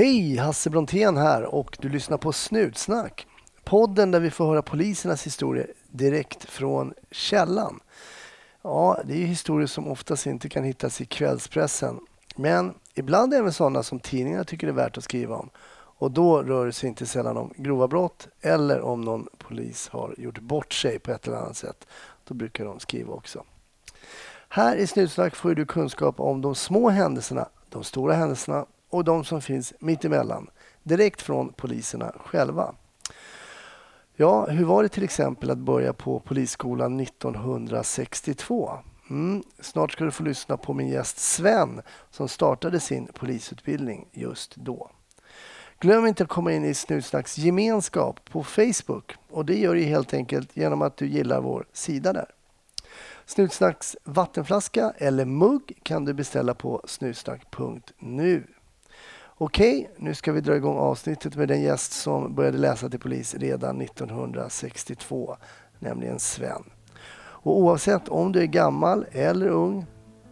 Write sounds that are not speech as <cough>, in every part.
Hej, Hasse Brontén här och du lyssnar på Snutsnack. Podden där vi får höra polisernas historier direkt från källan. Ja, det är historier som oftast inte kan hittas i kvällspressen. Men ibland även sådana som tidningarna tycker det är värt att skriva om. Och då rör det sig inte sällan om grova brott eller om någon polis har gjort bort sig på ett eller annat sätt. Då brukar de skriva också. Här i Snutsnack får du kunskap om de små händelserna, de stora händelserna och de som finns mittemellan. Direkt från poliserna själva. Ja, hur var det till exempel att börja på Polisskolan 1962? Mm, snart ska du få lyssna på min gäst Sven som startade sin polisutbildning just då. Glöm inte att komma in i Snutsnacks gemenskap på Facebook och det gör du helt enkelt genom att du gillar vår sida där. Snutsnacks vattenflaska eller mugg kan du beställa på snutsnack.nu. Okej, nu ska vi dra igång avsnittet med den gäst som började läsa till polis redan 1962, nämligen Sven. Och oavsett om du är gammal eller ung,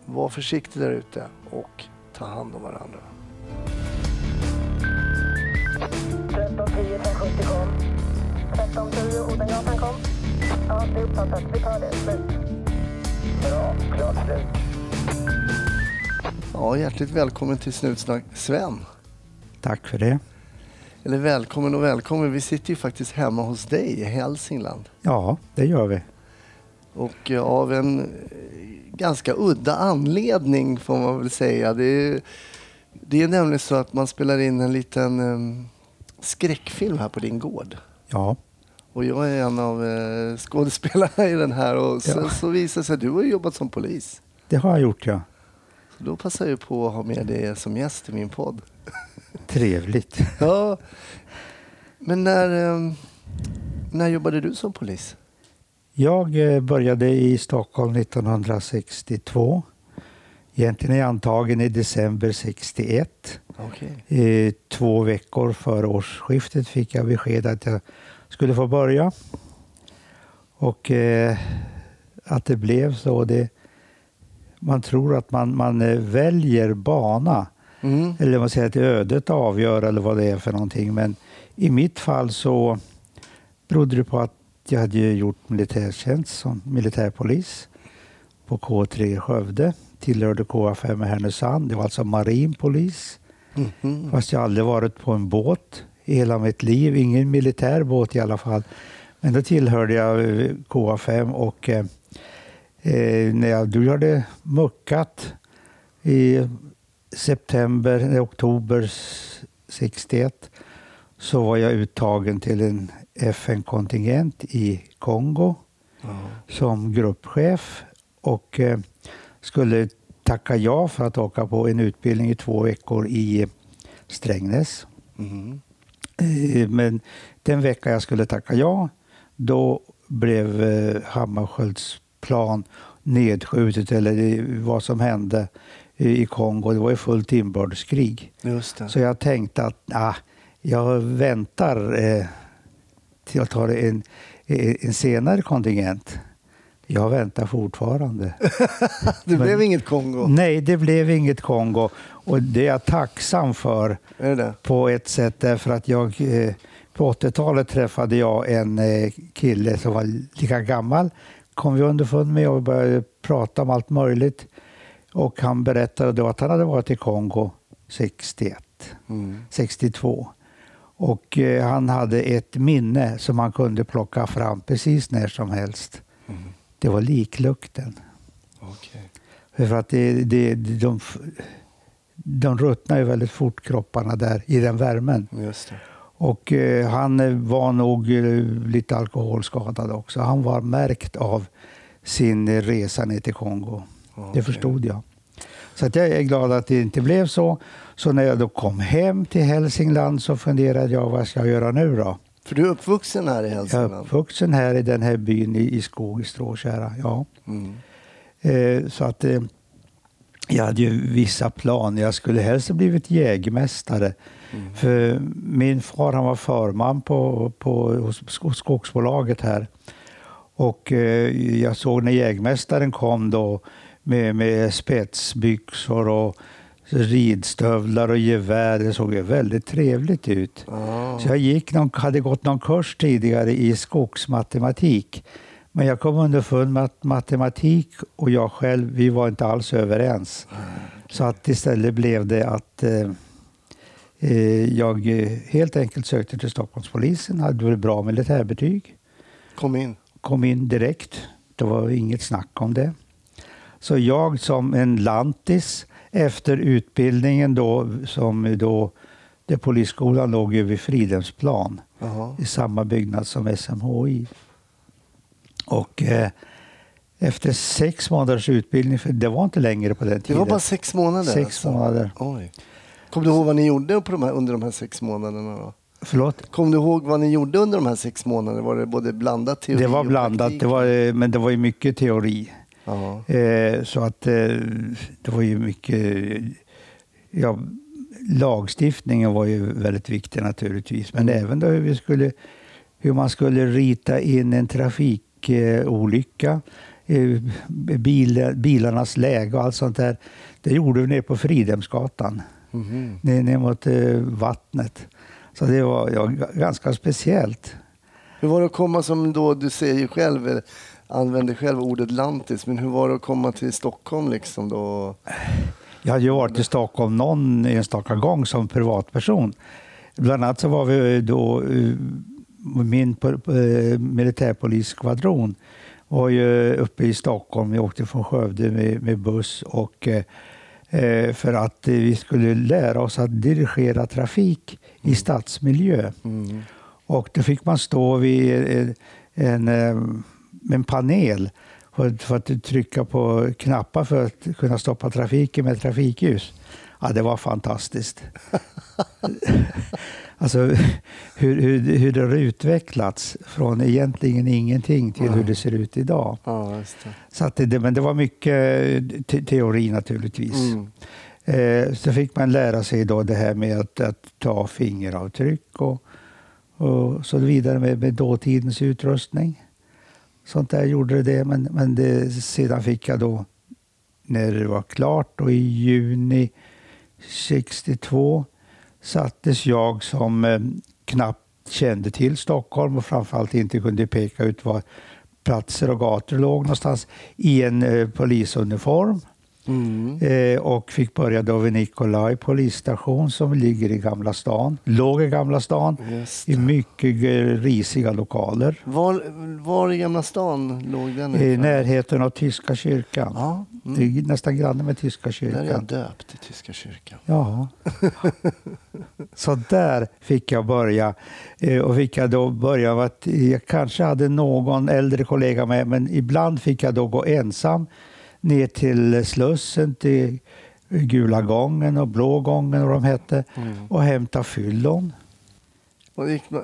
var försiktig där ute och ta hand om varandra. 1310 570 kom. 1310 Odengatan kom. Ja, det är uppfattat. Vi tar det. Slut. Bra. Klart slut. Ja, hjärtligt välkommen till Snutsnack Sven. Tack för det. Eller välkommen och välkommen. Vi sitter ju faktiskt hemma hos dig i Hälsingland. Ja, det gör vi. Och eh, av en eh, ganska udda anledning får man väl säga. Det är, det är nämligen så att man spelar in en liten um, skräckfilm här på din gård. Ja, Och jag är en av uh, skådespelarna i den här och sen Ja. så visar det sig att du har jobbat som polis. det har jag gjort ja. Så då passar jag på att ha med dig som gäst i min podd. Trevligt. <laughs> Ja, men när, um, när jobbade du som polis? Jag eh, började i Stockholm 1962. Egentligen är jag antagen i december 61. Okej. Eh, Två veckor före årsskiftet fick jag besked att jag skulle få börja. Och eh, att det blev så. Det, man tror att man, man eh, väljer bana. Mm. eller man säger att ödet avgör eller vad det är för någonting. Men i mitt fall så berodde det på att jag hade gjort militärtjänst som militärpolis på K3 i Skövde. Tillhörde KA5 i Härnösand. Det var alltså marinpolis. Mhm. Fast jag aldrig varit på en båt i hela mitt liv. Ingen militär båt i alla fall. Men då tillhörde jag eh, KA5 och eh, eh, när jag, du hade muckat i september, oktober s- 61 så var jag uttagen till en FN-kontingent i Kongo Ja. som gruppchef och eh, skulle tacka ja för att åka på en utbildning i två veckor i Strängnäs. Mhm. Eh, Men den vecka jag skulle tacka ja, då blev eh, Hammarskjölds plan nedskjutet eller vad som hände i Kongo. Det var ju fullt inbördeskrig. Så jag tänkte att ah, jag väntar eh, till jag tar en, en senare kontingent. Jag väntar fortfarande. <laughs> det men- blev inget Kongo? Nej, det blev inget Kongo och det är jag tacksam för på ett sätt därför att jag eh, på 80-talet träffade jag en eh, kille som var lika gammal. Kom vi underfund med och började prata om allt möjligt. Och han berättade då att han hade varit i Kongo 61, Mm. 62. Och eh, han hade ett minne som han kunde plocka fram precis när som helst. Mm. Det var liklukten. Okej. För att det, det, de, de ruttnar ju väldigt fort kropparna där i den värmen. Just det. Och eh, han var nog eh, lite alkoholskadad också. Han var märkt av sin resa ner till Kongo. Det förstod jag. Så att jag är glad att det inte blev så. Så när jag då kom hem till Hälsingland så funderade jag vad ska jag göra nu då? För du är uppvuxen här i Jag är Hälsingland? uppvuxen här i den här byn i, i skog i Stråtjära. Ja. Mm. Eh, så att eh, jag hade ju vissa planer. Jag skulle helst ha blivit jägmästare. Mm. För min far han var förman på, på, hos skogsbolaget här. Och eh, jag såg när jägmästaren kom då med, med spetsbyxor och ridstövlar och gevär. Det såg ju väldigt trevligt ut. Ja. Så jag gick någon, hade gått någon kurs tidigare i skogsmatematik. Men jag kom underfund med att matematik och jag själv, vi var inte alls överens. Så att istället blev det att eh, eh, jag helt enkelt sökte till Stockholmspolisen, hade väl bra militärbetyg Kom in. kom in direkt. Det var inget snack om det. Så jag som en lantis efter utbildningen då, som då, där polisskolan låg ju vid Fridhemsplan i samma byggnad som SMHI. Och eh, efter sex månaders utbildning, för det var inte längre på den Det tiden. var bara sex månader? Sex alltså. månader. Oj. Kommer du ihåg vad ni gjorde på de här, under de här sex månaderna? Då? Förlåt? Kom du ihåg vad ni gjorde under de här sex månaderna? Var det både blandat teori Det var och blandat, det var, eh, men det var ju mycket teori. Ja. Eh, så att eh, det var ju mycket... Ja, lagstiftningen var ju väldigt viktig naturligtvis. Men Mm. även då hur, vi skulle, hur man skulle rita in en trafikolycka. Eh, bil, bilarnas läge och allt sånt där. Det gjorde vi nere på Fridhemsgatan. Mhm. Ner, ner mot vattnet. Så det var ja, ganska speciellt. Hur var det att komma som då, du säger själv, använder själv ordet lantis, men hur var det att komma till Stockholm liksom då? Jag hade ju varit i Stockholm någon enstaka gång som privatperson. Bland annat så var vi då, eh, min eh, militärpolisskvadron var ju uppe i Stockholm. Vi åkte från Skövde med, med buss och eh, för att vi skulle lära oss att dirigera trafik i stadsmiljö. Mm. Och då fick man stå vid en, en, eh, en panel för, att trycka på knappar för att kunna stoppa trafiken med trafikljus. Ja, det var fantastiskt. <laughs> alltså hur, hur, hur det har utvecklats från egentligen ingenting till hur det ser ut idag. Ja, det. Så att det, men det var mycket te teori naturligtvis. Mm. Eh, så fick man lära sig då det här med att, att ta fingeravtryck och, och så vidare med, med dåtidens utrustning. Sånt där gjorde det, men, men det, sedan fick jag då, när det var klart, och i juni 62 sattes jag som eh, knappt kände till Stockholm och framförallt inte kunde peka ut var platser och gator låg någonstans i en eh, polisuniform. Mm. Eh, och fick börja då vid Nikolaj polisstation som ligger i Gamla stan. Låg i Gamla stan i mycket eh, risiga lokaler. Var, var i Gamla stan låg den? I närheten av Tyska kyrkan. Ja, mm. Nästan granne med Tyska där är jag kyrkan. döpt i Tyska kyrkan. Ja. <laughs> Så där fick jag börja. Eh, Och fick jag då börja med att jag kanske hade någon äldre kollega med, men ibland fick jag då gå ensam ner till Slussen, till Gula gången och Blå gången och de hette, Mm. och hämta fyllon.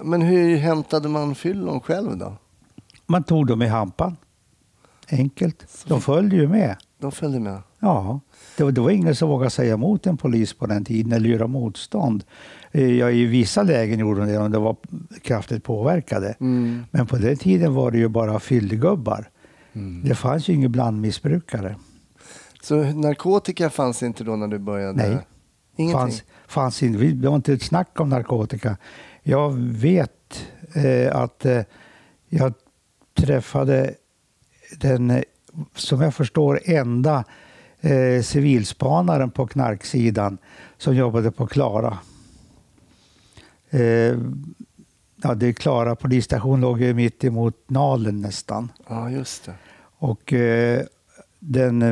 Men hur hämtade man fyllon själv då? Man tog dem i hampan. Enkelt. De följde ju med. De följde med? Ja, det var, det var ingen som vågade säga emot en polis på den tiden eller göra motstånd. Eh, Ja, I vissa lägen gjorde de det om de var kraftigt påverkade. Mm. Men på den tiden var det ju bara fyllegubbar. Mm. Det fanns ju ingen blandmissbrukare. Så narkotika fanns inte då när du började? Nej. Ingenting? Fanns, fanns inte, vi- det var inte ett snack om narkotika. Jag vet eh, att eh, jag träffade den, eh, som jag förstår, enda eh, civilspanaren på knarksidan som jobbade på Klara. Eh, ja, det Klara polisstation låg ju mitt emot Nalen nästan. Ja, just det. Och eh, den,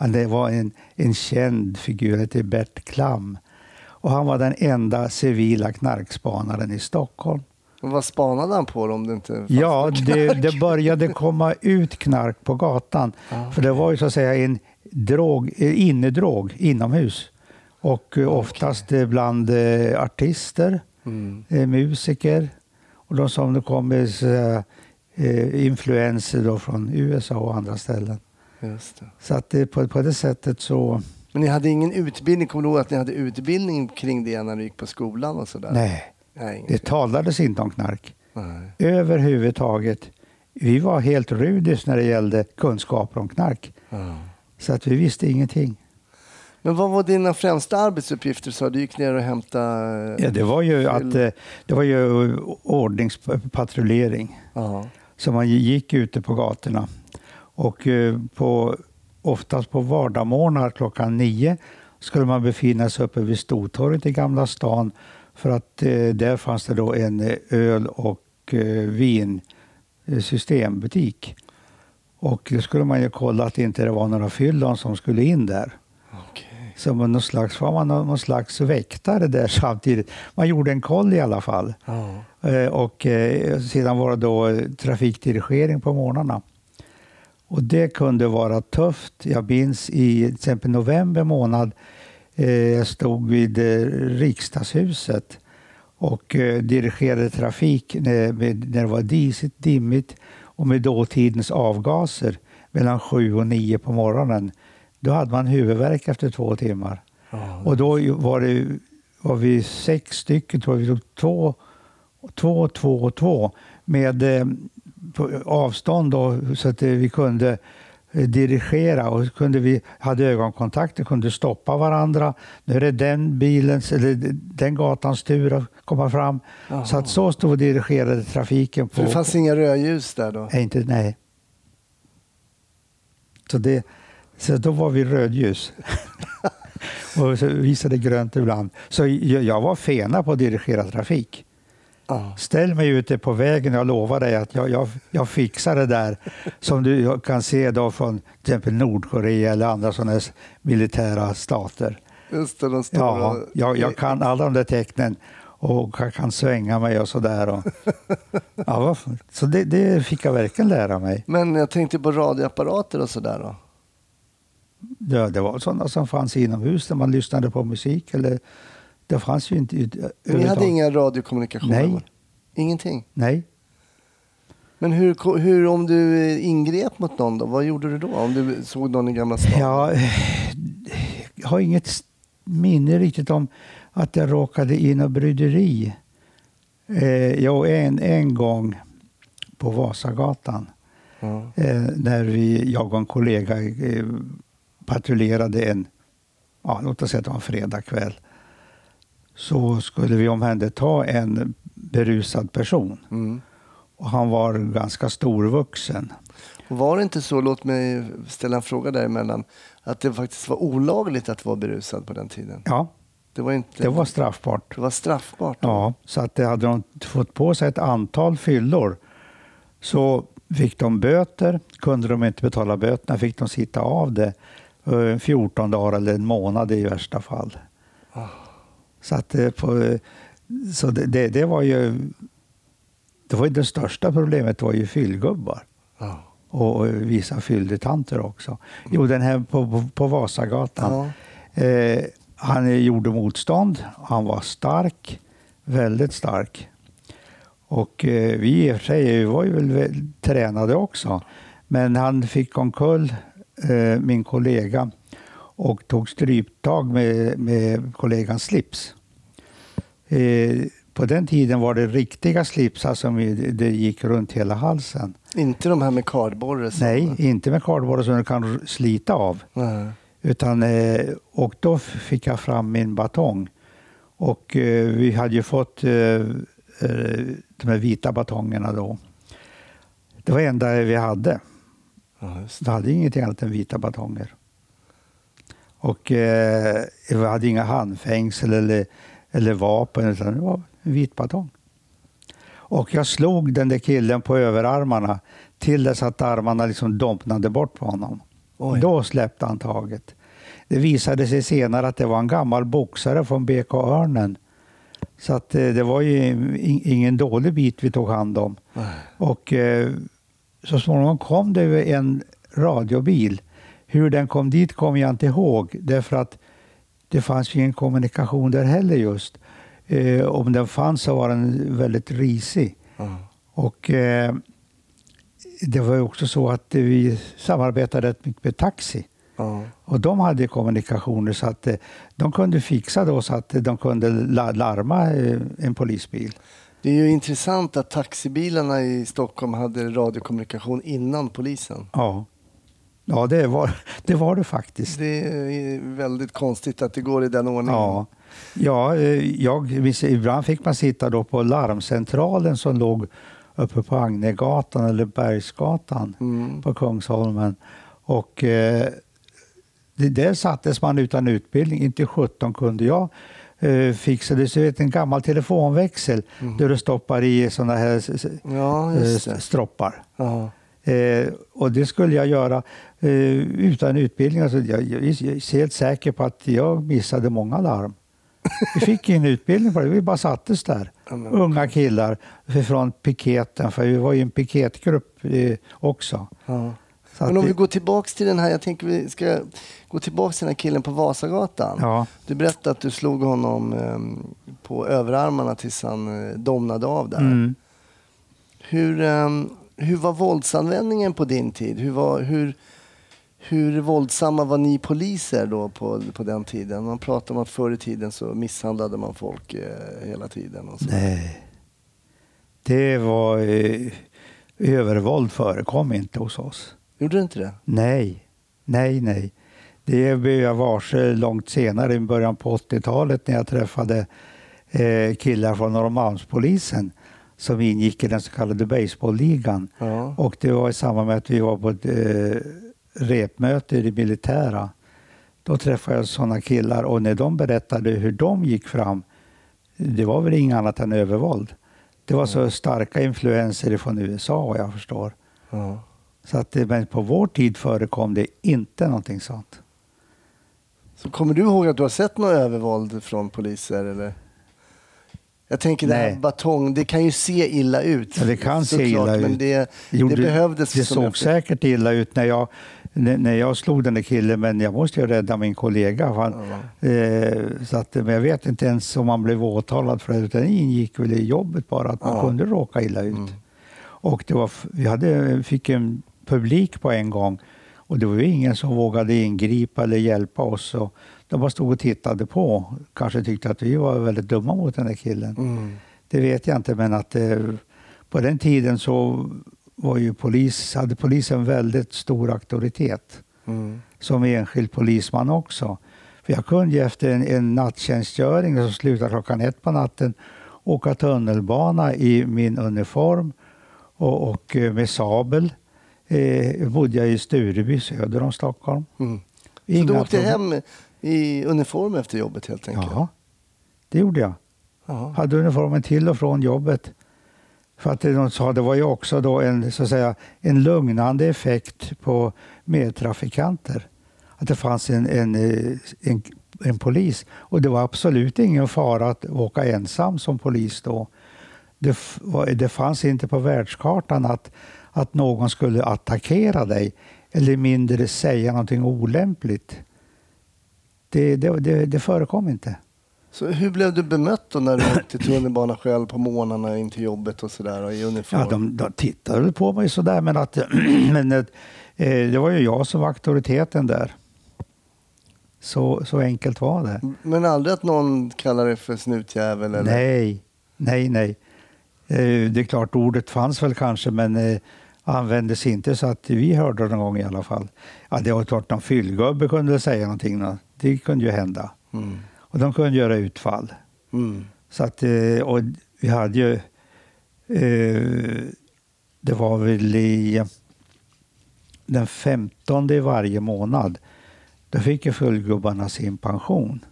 eh, det var en, en känd figur, hette Bert Klam. Och han var den enda civila knarkspanaren i Stockholm. Men vad spanade han på om det inte fanns Ja, det, det började komma ut knark på gatan. Ja. För det var ju så att säga en drog, eh, innedrog inomhus. Och eh, oftast eh, bland eh, artister, Mm. eh, musiker och de som det kom med eh, influenser då från USA och andra ställen. Så att det, på, på det sättet så, Men ni hade ingen utbildning? Kommer du ihåg att ni hade utbildning kring det när du gick på skolan och sådär? nej, Nej, det talades inte om knark Nej. överhuvudtaget. Vi var helt rudis när det gällde kunskaper om knark. Ja. Så att vi visste ingenting. Men vad var dina främsta arbetsuppgifter? Så du gick ner och hämtade... Ja, det var ju att eh, det var ju ordningspatrullering. Ja. Så man gick ute på gatorna. Och eh, på, oftast på vardagsmorgnar klockan nio skulle man befinna sig uppe vid Stortorget i Gamla stan för att eh, där fanns det då en eh, öl och eh. eh och då skulle man ju kolla att inte det var några fyllon som skulle in där. Man någon slags, var man någon slags väktare där <laughs> samtidigt. Man gjorde en koll i alla fall. Eh, Och eh, sedan var det då eh, trafikdirigering på morgnarna. Och det kunde vara tufft. Jag minns i till exempel november månad, jag stod vid riksdagshuset och dirigerade trafik när det var disigt, dimmigt och med dåtidens avgaser mellan sju och nio på morgonen. Då hade man huvudvärk efter två timmar. Ja. Och då var, det, var vi sex stycken, tror jag, vi tog två, två, två och två med eh, avstånd då, så att eh, vi kunde eh, dirigera och kunde vi hade ögonkontakt och kunde stoppa varandra. Nu är det den bilens eller den gatans tur att komma fram. Jaha. Så att så stod och dirigerade trafiken. På, För det fanns inga rödljus där då? Nej, inte, nej. Så, det, så då var vi rödljus. <laughs> och så visade grönt ibland. Så jag, var fena på att dirigera trafik. Ja. Ställ mig ute på vägen, jag lovar dig att jag, jag, jag fixar det där. Som du kan se då från till exempel Nordkorea eller andra sådana militära stater. Just det, de står Ja, jag, jag kan alla de där tecknen och jag kan svänga mig och sådär. <laughs> Ja, så det, det fick jag verkligen lära mig. Men jag tänkte på radioapparater och sådär då? Ja, det var sådana som fanns inomhus där man lyssnade på musik. Eller, det fanns ju inte... Ni hade överhuvudtaget. inga radiokommunikationer? Nej. Ingenting? Nej. Men hur, hur, om du eh, ingrep mot någon då? Vad gjorde du då? Om du såg någon i Gamla stan? Jag har inget minne riktigt om att jag råkade in och bryderi. Eh, jag en, en gång på Vasagatan Ja. eh, när vi, jag och en kollega eh, patrullerade en, ja, låt oss säga att det var en fredagkväll. Så skulle vi omhänderta en berusad person. Mm. Och han var ganska storvuxen. Och Var det inte så, låt mig ställa en fråga däremellan, att det faktiskt var olagligt att vara berusad på den tiden? Ja, Det var, inte, det var straffbart. det var straffbart? då? Ja, så att det hade de fått på sig ett antal fyllor så fick de böter. Kunde de inte betala böterna fick de sitta av det 14 dagar eller en månad i värsta fall. Ah. Så, att det, på, så det, det, det var ju det var ju det största problemet var ju fyllgubbar Ja. och vissa fylldetanter också. Jo, den här på, på, på Vasagatan. Ja. Eh, han gjorde motstånd. Han var stark, väldigt stark. Och eh, vi i och för sig var ju väl väl tränade också. Men han fick omkull eh, min kollega och tog stryptag med, med kollegans slips. Eh, på den tiden var det riktiga slipsar som i- det gick runt hela halsen. Inte de här med kardborre? som- Nej, inte med kardborre som du kan slita av. Nej. Utan, eh, och då fick jag fram min batong. Och vi hade ju fått de här vita batongerna då. Det var det enda vi hade. Ja. Vi hade ingenting annat än vita batonger. Och eh, vi hade inga handfängsel eller, eller vapen, utan det var en vit batong. Och jag slog den där killen på överarmarna till dess att armarna liksom dompnade bort på honom. Oj. Då släppte han taget. Det visade sig senare att det var en gammal boxare från BK Örnen. Så att eh, det var ju in- ingen dålig bit vi tog hand om. Och eh, så småningom kom det ju en radiobil. Hur den kom dit kommer jag inte ihåg därför att det fanns ju ingen kommunikation där heller just. Eh, om den fanns så var den väldigt risig. Ja. Och eh, det var ju också så att vi samarbetade rätt mycket med taxi. Ja. Och de hade kommunikationer så att eh, de kunde fixa då så att de kunde la- larma eh, en polisbil. Det är ju intressant att taxibilarna i Stockholm hade radiokommunikation innan polisen. Ja. Ja, det var det, var det faktiskt. Det är väldigt konstigt att det går i den ordningen. Ja, ja eh, jag, ibland fick man sitta då på larmcentralen som låg uppe på Agnegatan eller Bergsgatan Mm. på Kungsholmen. Och eh, där sattes man utan utbildning. Inte 17 kunde jag eh, fixa det. Så du vet, en gammal telefonväxel där du stoppar i sådana här Ja, eh, stroppar. Eh, och det skulle jag göra eh, utan utbildning. Alltså, jag, jag är helt säker på att jag missade många larm. Vi fick ingen utbildning på det, vi bara sattes där. Unga killar från piketen, för vi var ju en piketgrupp eh, också. Ja. Men om vi det- går tillbaks till den här, jag tänker vi ska gå tillbaks till den här killen på Vasagatan. Ja, Du berättade att du slog honom ehm, på överarmarna tills han eh, domnade av där. mm. Hur, ehm, hur var våldsanvändningen på din tid? Hur, var, hur, hur våldsamma var ni poliser då på, på den tiden? Man pratar om att förr i tiden så misshandlade man folk eh, hela tiden. Och så. nej. Det var... Eh, övervåld förekom inte hos oss. Gjorde det inte det? Nej, nej, nej. Det blev jag varse långt senare, i början på 80-talet, när jag träffade eh, killar från Norrmalmspolisen som ingick i den så kallade baseballligan. Ja. Och det var i samband med att vi var på ett eh, repmöte i det militära. Då träffade jag sådana killar och när de berättade hur de gick fram, det var väl inget annat än övervåld. Det var så starka influenser från USA vad jag förstår. Ja. Så att, det- men på vår tid förekom det inte någonting sånt. Så kommer du ihåg att du har sett något övervåld från poliser? Eller? Jag tänker det här Nej. batong, det kan ju se illa ut. Ja, det kan se illa men ut. det, Jo, det behövdes. Det såg säkert illa ut när jag, när jag slog den där killen, men jag måste ju rädda min kollega. Han, eh, så att, men jag vet inte ens om han blev åtalad för det, utan det ingick väl i jobbet bara att man Ja. kunde råka illa ut. Mm. Och det var, vi hade, fick en publik på en gång och det var ju ingen som vågade ingripa eller hjälpa oss. Och de bara stod och tittade på. Kanske tyckte att vi var väldigt dumma mot den där killen. Mm. Det vet jag inte, men att eh, på den tiden så var ju polis, hade polisen väldigt stor auktoritet. Mm. Som enskild polisman också. För jag kunde ju efter en, en nattjänstgöring som slutade klockan ett på natten åka tunnelbana i min uniform och, och eh, med sabel. Eh, bodde jag i Stureby söder om Stockholm. Mm. Så du åkte hem i uniform efter jobbet helt enkelt? Ja, det gjorde jag. Ja. hade uniformen till och från jobbet. För att de sa, det var ju också då en, så att säga, en lugnande effekt på medtrafikanter. Att det fanns en, en, eh, en, en polis. Och det var absolut ingen fara att åka ensam som polis då. Det, det fanns inte på världskartan att, att någon skulle attackera dig eller mindre säga någonting olämpligt. Det, det, det, det förekom inte. Så hur blev du bemött när du åkte tunnelbana själv på morgnarna in till jobbet och sådär i uniform? Ja, de, de tittade väl på mig sådär, men, att, <clears throat> men eh, det var ju jag som var auktoriteten där. Så, så enkelt var det. Men aldrig att någon kallar dig för snutjävel? Eller? Nej, nej, nej. Eh, Det är klart, ordet fanns väl kanske, men eh, användes inte så att vi hörde någon gång i alla fall. Ja, det var klart, någon fyllgubbe kunde säga någonting. nå. Det kunde ju hända. Mm. Och de kunde göra utfall. Mm. Så att, eh, och vi hade ju, eh, det var väl i den 15 i varje månad, då fick ju fullgubbarna sin pension.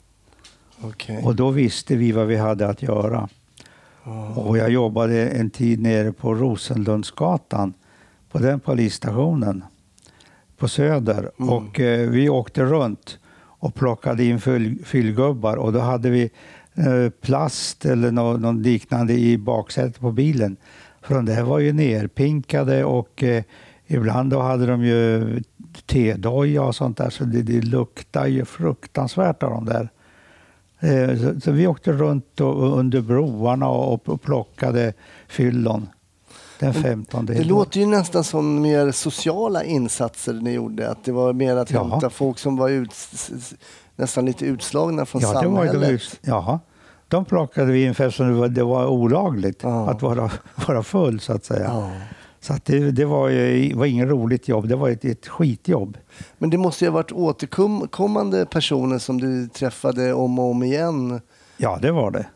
Okej. Och då visste vi vad vi hade att göra. Ja. Och jag jobbade en tid nere på Rosenlundsgatan, på den polisstationen på Söder. Mm. Och eh, vi åkte runt och plockade in fyll, fyllgubbar och då hade vi eh, plast eller nå, någon liknande i baksätet på bilen. För de där var ju nerpinkade och eh, ibland då hade de ju tedoja och sånt där så det, det luktade ju fruktansvärt av de där. Eh, Så, så vi åkte runt och, under broarna och, och plockade fyllon den 15. Det låter ju nästan som mer sociala insatser ni gjorde. Att det var mer att Ja. hämta folk som var ut, nästan lite utslagna från ja, det var samhället. de, jaha. de plockade vi in för eftersom det var, det var olagligt Ja. att vara, vara full så att säga. Ja. Så att det, det var, ju, var ingen roligt jobb, det var ett, ett skitjobb. Men det måste ju ha varit återkommande personer som du träffade om och om igen. Ja, det var det.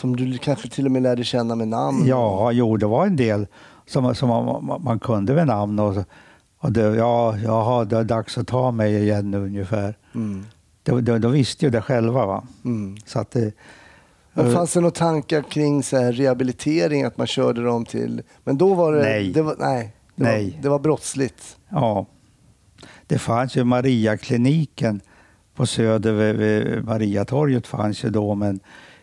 Som du kanske till och med lärde känna med namn. Ja, jo, det var en del som, som man, man- kunde med namn. Och, och det, ja, jaha, det är dags att ta mig igen nu ungefär. Mm. De, de, de visste ju det själva. Va? Mm. Så att det, Men fanns det några tankar kring så här rehabilitering, att man körde dem till... Men då var det... Nej. Det var, nej, det, Nej. Var, det var brottsligt. ja, det fanns ju Mariakliniken på Söder vid, vid Mariatorget fanns ju då, men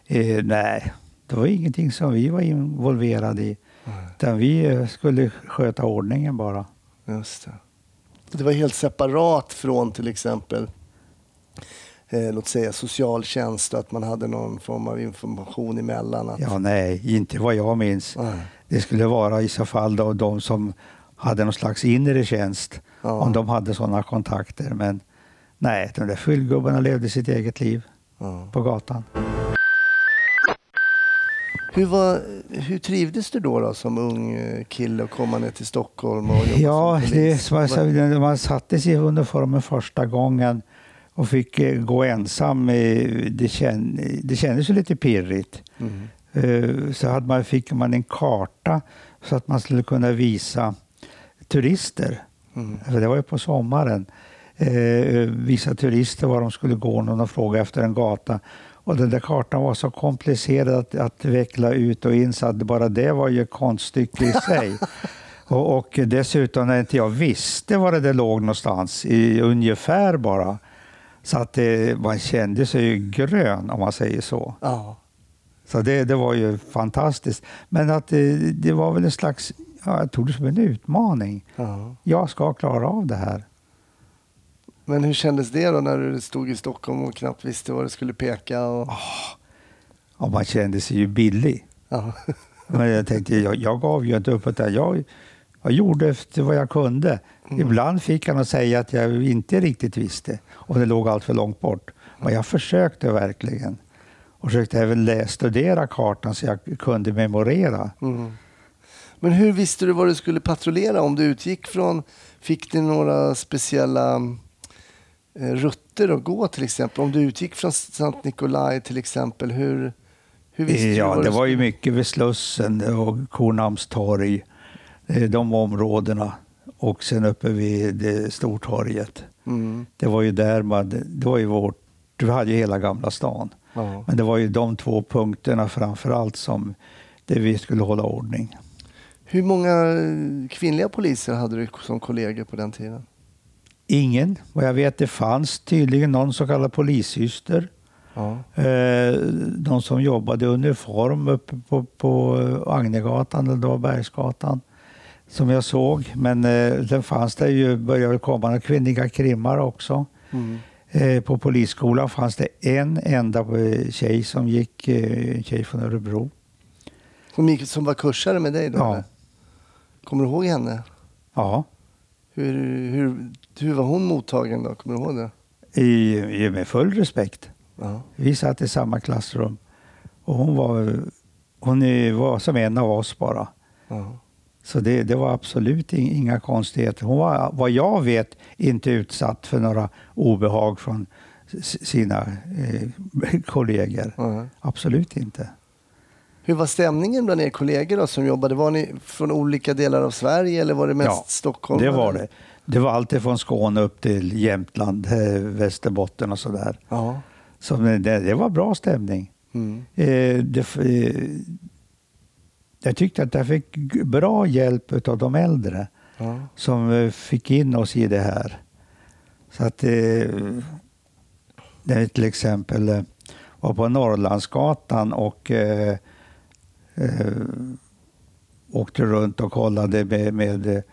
eh, nej, det var ingenting som vi var involverade i. Utan vi eh, skulle sköta ordningen bara. Just det. Det var helt separat från till exempel eh, låt säga socialtjänst att man hade någon form av information emellan. Att, Ja, nej, inte vad jag minns. Nej. Det skulle vara i så fall då de som hade någon slags inre tjänst, Ja. om de hade sådana kontakter. Men nej, de där fyllgubbarna levde sitt eget liv Ja. på gatan. Hur, var, hur trivdes du då, då som ung eh, kille och komma ner till Stockholm och Ja, som det, som jag sa, när man satte sig i uniformen första gången och fick eh, gå ensam, det, känn, det kändes ju lite pirrigt. Mm. Eh, Så hade man, fick man en karta så att man skulle kunna visa turister. Mm. För det var ju på sommaren. Eh, visa turister var de skulle gå när de frågade efter en gata. Och den där kartan var så komplicerad att, att veckla ut och in så att bara det var ju konststycke i sig. <laughs> och, och dessutom när inte jag visste var det där låg någonstans, i, ungefär bara. Så att det, man kände sig ju grön om man säger så. Ja. Så det, det var ju fantastiskt. Men att det, det var väl en slags, ja, jag tog det som en utmaning. Ja. Jag ska klara av det här. Men hur kändes det då när du stod i Stockholm och knappt visste vad du skulle peka? Och... Och man kände sig ju billig. Ja. <laughs> Men jag tänkte, jag, jag gav ju inte upp det. Jag, jag gjorde efter vad jag kunde. Ibland fick han att säga att jag inte riktigt visste och det låg allt för långt bort. Men jag försökte verkligen. Och försökte även studera kartan så jag kunde memorera. Mm. Men hur visste du vad du skulle patrullera om du utgick från? Fick du några speciella rutter att gå till exempel? Om du utgick från Sankt Nikolaj till exempel, hur, hur visste du Ja, det var ju mycket vid Slussen och Kornhamnstorg, eh, de områdena. Och sen uppe vid eh, Stortorget. Mm. Det var ju där man, det var ju vårt, vi hade ju hela Gamla stan. Ja. Men det var ju de två punkterna framför allt som där vi skulle hålla ordning. Hur många eh, kvinnliga poliser hade du som kollegor på den tiden? Ingen, vad jag vet, det fanns tydligen någon så kallad polissyster. Ja. Eh, de som jobbade i uniform uppe på, på Agnegatan eller då Bergsgatan. Som jag såg. Men eh, sen fanns det ju, började komma några kvinnliga krimmar också. Mm. Eh, på polisskolan fanns det en enda tjej som gick, en tjej från Örebro. Som, gick, som var kursare med dig då? Ja. eller? Kommer du ihåg henne? Ja, Hur, hur, hur var hon mottagen då? Kommer du ihåg det? i, i, med full respekt. Ja. Vi satt i samma klassrum och hon var, hon var som en av oss bara. Ja. Så det, det var absolut in- inga konstigheter. Hon var, vad jag vet, inte utsatt för några obehag från sina eh, <laughs> kollegor. Ja. Absolut inte. Hur var stämningen bland er kollegor då, som jobbade? Var ni från olika delar av Sverige eller var det mest Ja, Stockholm? Det var det. Det var allt från Skåne upp till Jämtland, eh, Västerbotten och sådär. Ja. Så det, det var bra stämning. Mm. Eh, det, eh, jag tyckte att jag fick bra hjälp av de äldre Ja. som eh, fick in oss i det här. Så att eh, när vi till exempel eh, var på Norrlandsgatan och åkte runt och kollade med, med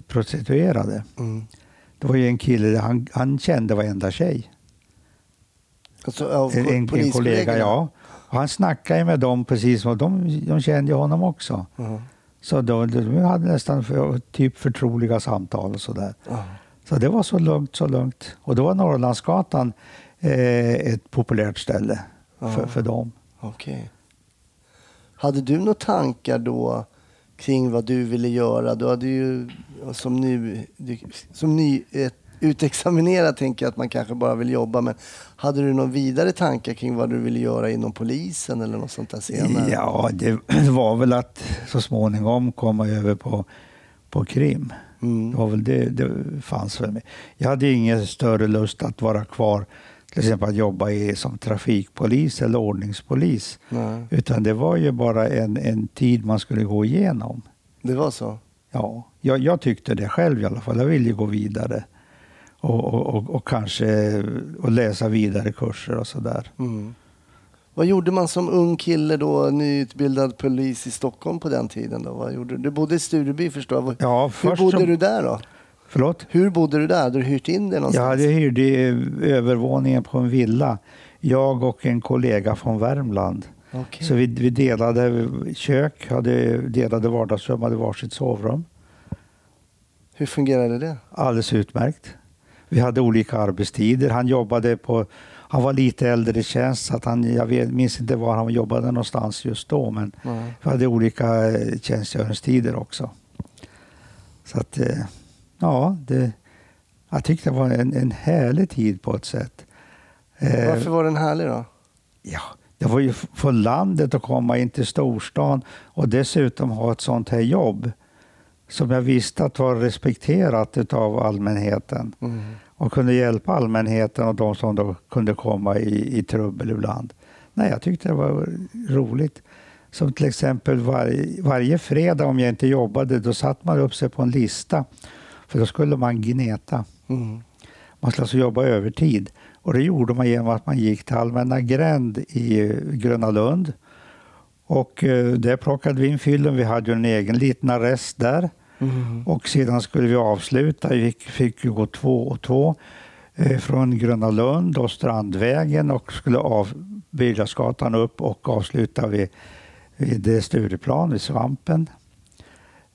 prostituerade. Mm. Det var ju en kille, han, han kände varenda tjej. Alltså, ja, En, en, kollega, ja. Och han snackade med dem precis som de, de kände honom också. Ja. Så de, de hade nästan för, typ förtroliga samtal och sådär. Ja. Så det var så lugnt, så lugnt. Och då var Norrlandsgatan eh, ett populärt ställe för, Ja. för dem. Okej. Hade du några tankar då kring vad du ville göra. Du hade ju som, du- som ny, utexaminerad tänker jag att man kanske bara vill jobba. Men hade du någon vidare tankar kring vad du ville göra inom polisen eller något sånt där senare? Ja, det <clears throat> var väl att så småningom komma över på, på krim. Mm. Det var väl det, det fanns väl med. Jag hade ingen större lust att vara kvar, till exempel att jobba i, som trafikpolis eller ordningspolis. Nej, Utan det var ju bara en, en tid man skulle gå igenom. det var så? Ja, jag, jag tyckte det själv i alla fall. Jag ville gå vidare och, och, och, och kanske och läsa vidare kurser och sådär. Mm. Vad gjorde man som ung kille då, nyutbildad polis i Stockholm på den tiden? Då? Vad gjorde du? du bodde i Stureby förstår jag. Ja, Hur bodde så- du där då? Förlåt? Hur bodde du där? Hade du hyrt in dig någonstans? Jag hade hyrt i övervåningen på en villa. Jag och en kollega från Värmland. Okej. Så vi, vi delade kök, hade delade vardagsrum, hade varsitt sovrum. Hur fungerade det? Alldeles utmärkt. Vi hade olika arbetstider. Han jobbade på, han var lite äldre i tjänst så att han, jag vet, minns inte var han jobbade någonstans just då men Nej. vi hade olika eh, tjänstgöringstider också. Så att, eh, ja, det, jag tyckte det var en, en härlig tid på ett sätt. Eh, Varför var den härlig då? Ja, det var ju från landet att komma in till storstan och dessutom ha ett sånt här jobb som jag visste att var respekterat av allmänheten Mm. och kunde hjälpa allmänheten och de som då kunde komma i, i trubbel ibland. Nej, jag tyckte det var roligt. Som till exempel var, varje fredag om jag inte jobbade, då satte man upp sig på en lista. För då skulle man gneta. Mm. Man skulle alltså jobba övertid. Och det gjorde man genom att man gick till Allmänna gränd i Gröna Lund. Och eh, där plockade vi in fyllen. Vi hade ju en egen liten arrest där. Mm. Och sedan skulle vi avsluta. Vi fick, fick ju gå två och två eh, från Gröna Lund och Strandvägen och skulle av Birgersgatan upp och avsluta vid, vid Stureplan, vid Svampen.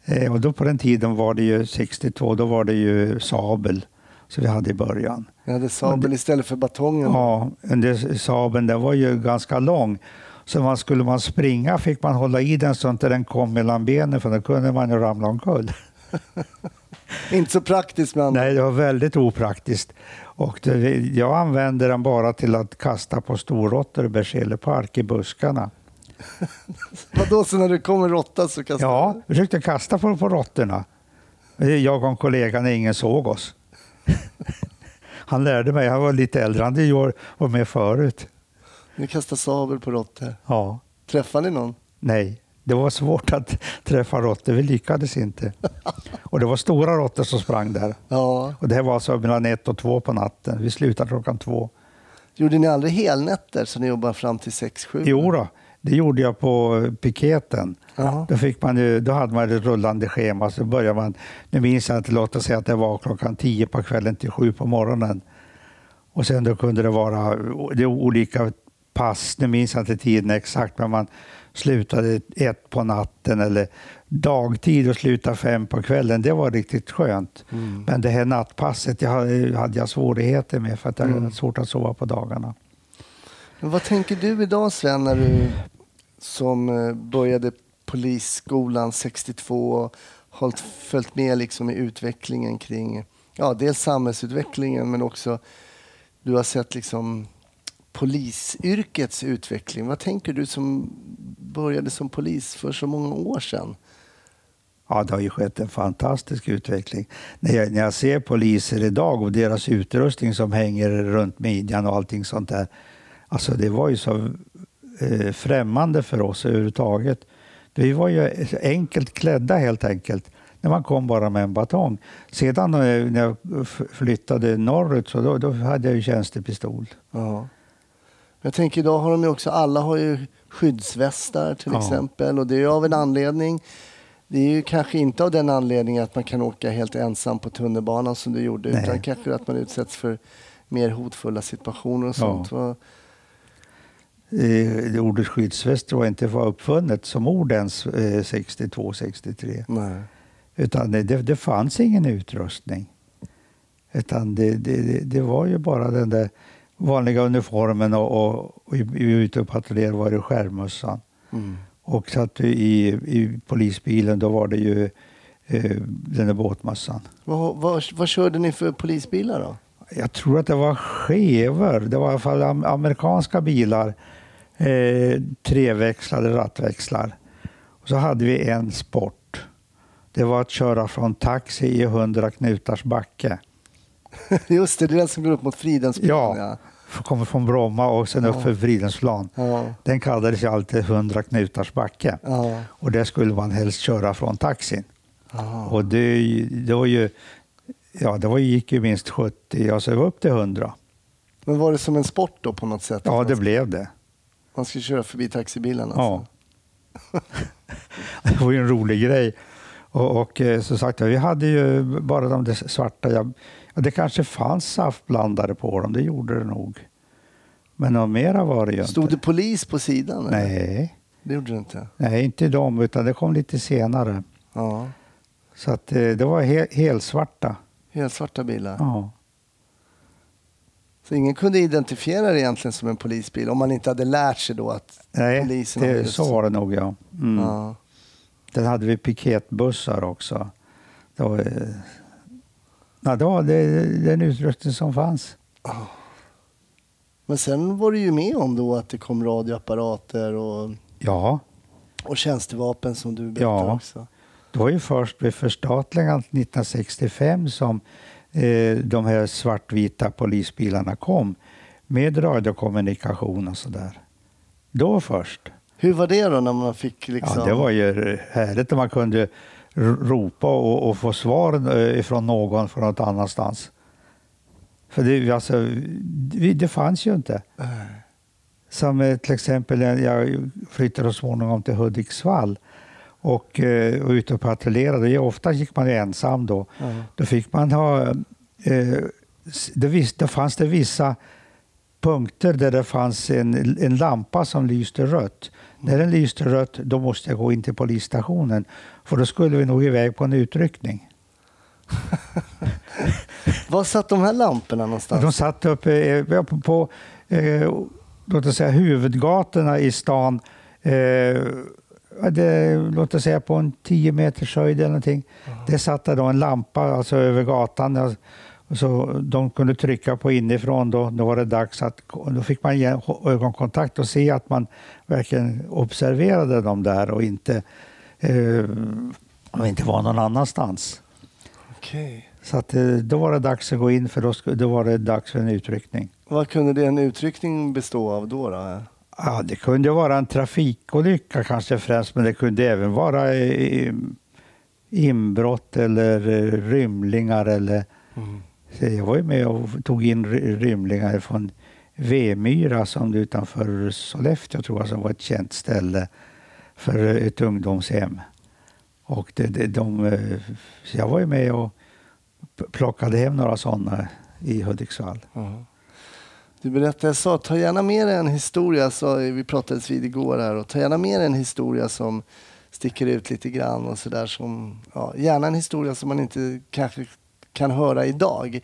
Eh, och då på den tiden var det ju 62, då var det ju Sabel som vi hade i början. Jag hade sabel istället för batongen. Ja, den där Saaben den var ju ganska lång. Så man, skulle man springa fick man hålla i den så inte den kom mellan benen för då kunde man ju ramla omkull. <laughs> Inte så praktiskt men Nej, det var väldigt opraktiskt. Och det, jag använde den bara till att kasta på storråttor i Berzelii park i buskarna. Vadå så när det kommer råtta så kastar Ja, vi försökte kasta på, på råttorna. Jag och en kollega när ingen såg oss. <laughs> Han lärde mig, han var lite äldre, han varit med förut. Ni kastar sabel på råttor. Ja. Träffade ni någon? Nej, det var svårt att <laughs> träffa råttor. Vi lyckades inte. <laughs> Och det var stora råttor som sprang där. Ja. Och det här var alltså mellan ett och två på natten. Vi slutade klockan två. Gjorde ni aldrig helnätter så ni jobbade fram till sex sju? Jo då, det gjorde jag på piketen. Jaha. Då, fick man, ju- då hade man ett rullande schema. Så började man, nu minns jag inte, låt oss säga att det var klockan tio på kvällen till sju på morgonen. Och sen då kunde det vara det olika pass, nu minns jag inte tiden exakt, men man slutade ett på natten eller dagtid och slutade fem på kvällen. Det var riktigt skönt. Mm. Men det här nattpasset jag hade, hade jag svårigheter med för att jag Mm. hade svårt att sova på dagarna. Men vad tänker du idag Sven när du som eh, började polisskolan 62 och hållit, följt med liksom i utvecklingen kring ja, dels samhällsutvecklingen men också du har sett liksom polisyrkets utveckling. Vad tänker du som började som polis för så många år sedan? Ja, det har ju skett en fantastisk utveckling. När jag, när jag ser poliser idag och deras utrustning som hänger runt midjan och allting sånt där. Alltså det var ju så eh, främmande för oss överhuvudtaget. Vi var ju enkelt klädda helt enkelt. När man kom bara med en batong. Sedan eh, när jag flyttade norrut så då, då hade jag ju tjänstepistol. Ja. Jag tänker idag har de ju också, alla har ju skyddsvästar till Ja. exempel och det är ju av en anledning. Det är ju kanske inte av den anledningen att man kan åka helt ensam på tunnelbanan som du gjorde Nej. utan kanske att man utsätts för mer hotfulla situationer och Ja. sånt. Vad- Eh, det ordet skyddsväst tror jag inte var uppfunnet som ord ens eh, 62-63. Nej. Utan det, det, fanns ingen utrustning. Utan det, det, det- var ju bara den där vanliga uniformen och, och, och ute och patrullerade var det skärmmössan. Mm. Och satt i, i polisbilen, då var det ju eh, den där båtmassan. Vad, vad, vad körde ni för polisbilar då? Jag tror att det var skevor. Det var i alla fall am- amerikanska bilar. Eh, treväxlade rattväxlar. Och så hade vi en sport. Det var att köra från taxi i 100 knutars backe. <laughs> Just det, det är den som går upp mot Fridhemsplan. Ja. Kommer från Bromma och sen upp för Fridhemsplan. Ja. Den kallades ju alltid 100 knutars backe. Ja. Och det skulle man helst köra från taxin. Ja. Och det, det var ju, ja det var, gick ju minst 70, alltså upp till 100. Men var det som en sport då på något sätt? Ja, det blev det. Man skulle köra förbi taxibilarna? Ja. Alltså. <laughs> det var ju en rolig grej. Och, och eh, som sagt, vi hade ju bara de där svarta. Jag, ja, det kanske fanns saftblandare på dem, det gjorde det nog. Men något mera var det ju Stod inte. det polis på sidan? eller? Nej, Det gjorde det inte? nej, inte de, utan det kom lite senare. Ja. Så att eh, det var he, helsvarta. Helt svarta bilar? Ja. Så ingen kunde identifiera det egentligen som en polisbil om man inte hade lärt sig då att Nej, polisen det, just- så var det nog ja. Mm. Ja. Sen hade vi piketbussar också. Det var, ja, det var det, den utrustning som fanns. Men sen var du ju med om då att det kom radioapparater och, Ja, och tjänstevapen som du berättade Ja. också. det var ju först vid förstatligandet 1965 som de här svartvita polisbilarna kom med radiokommunikation och sådär. Då först. Hur var det då när man fick liksom... Ja, det var ju härligt när man kunde ropa och, och få svar eh, ifrån någon från något annanstans. För det, alltså, det, fanns ju inte. Som eh, till exempel, när jag flyttade så småningom till Hudiksvall och eh, var ute och patrullerade. Ofta gick man ensam då. Ja. Då fick man ha... Eh, s- det, vis, det fanns det vissa punkter där det fanns en, en lampa som lyste rött. När den lyste rött, då måste jag gå in till polisstationen. För då skulle vi nog iväg på en utryckning. <laughs> Var satt de här lamporna någonstans? De satt uppe eh, på, på eh, låt oss säga, huvudgatorna i stan. Eh, det, låt oss säga på en 10 meters höjd eller någonting. Det satt då en lampa alltså över gatan. Och så de kunde trycka på inifrån då, då var det dags att då fick man ögonkontakt och se att man verkligen observerade dem där och inte, eh, och inte var någon annanstans. Okej. Så att, eh, då var det dags att gå in för då, då var det dags för en utryckning. Vad kunde det en utryckning bestå av då? då? Ja, det kunde vara en trafikolycka kanske främst, men det kunde även vara inbrott eller eh, rymlingar. Eller, Mm. jag var ju med och tog in ry- rymlingar från Vemyra som utanför Sollefteå tror jag som var ett känt ställe för eh, ett ungdomshem. Och det, det, de, eh, jag var ju med och plockade hem några sådana i Hudiksvall. Ja. Du berättade, jag sa, ta gärna med dig en historia, så vi pratades vid igår här, och ta gärna med dig en historia som sticker ut lite grann och sådär som, ja, gärna en historia som man inte kanske kan höra idag.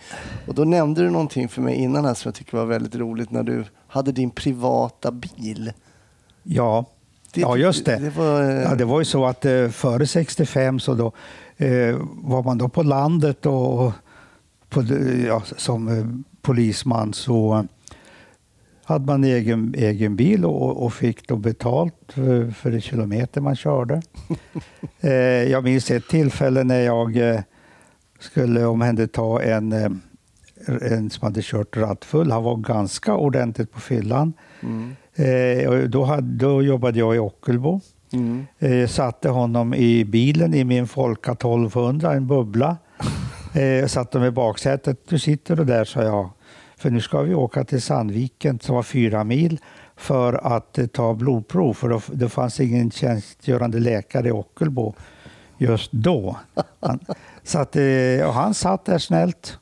Och då nämnde du någonting för mig innan här som jag tycker var väldigt roligt när du hade din privata bil. Ja, ja just det. Det var, eh, Ja, det var ju så att eh, före 65 så då eh, var man då på landet och på, ja, som eh, polisman så hade man egen, egen bil och, och fick då betalt för, för de kilometer man körde. <laughs> eh, jag minns ett tillfälle när jag eh, skulle omhänderta en, eh, en som hade kört rattfull. Han var ganska ordentligt på fyllan. mm, Eh, då, hade, då jobbade jag i Ockelbo. mm. Eh, satte honom i bilen i min Folka 1200, en bubbla. <laughs> Eh, satte dem i baksätet. Du sitter du där, sa jag. För nu ska vi åka till Sandviken som var fyra mil för att eh, ta blodprov. För då, det fanns ingen tjänstgörande läkare i Ockelbo just då. Han, <laughs> så att, eh, och han satt där snällt.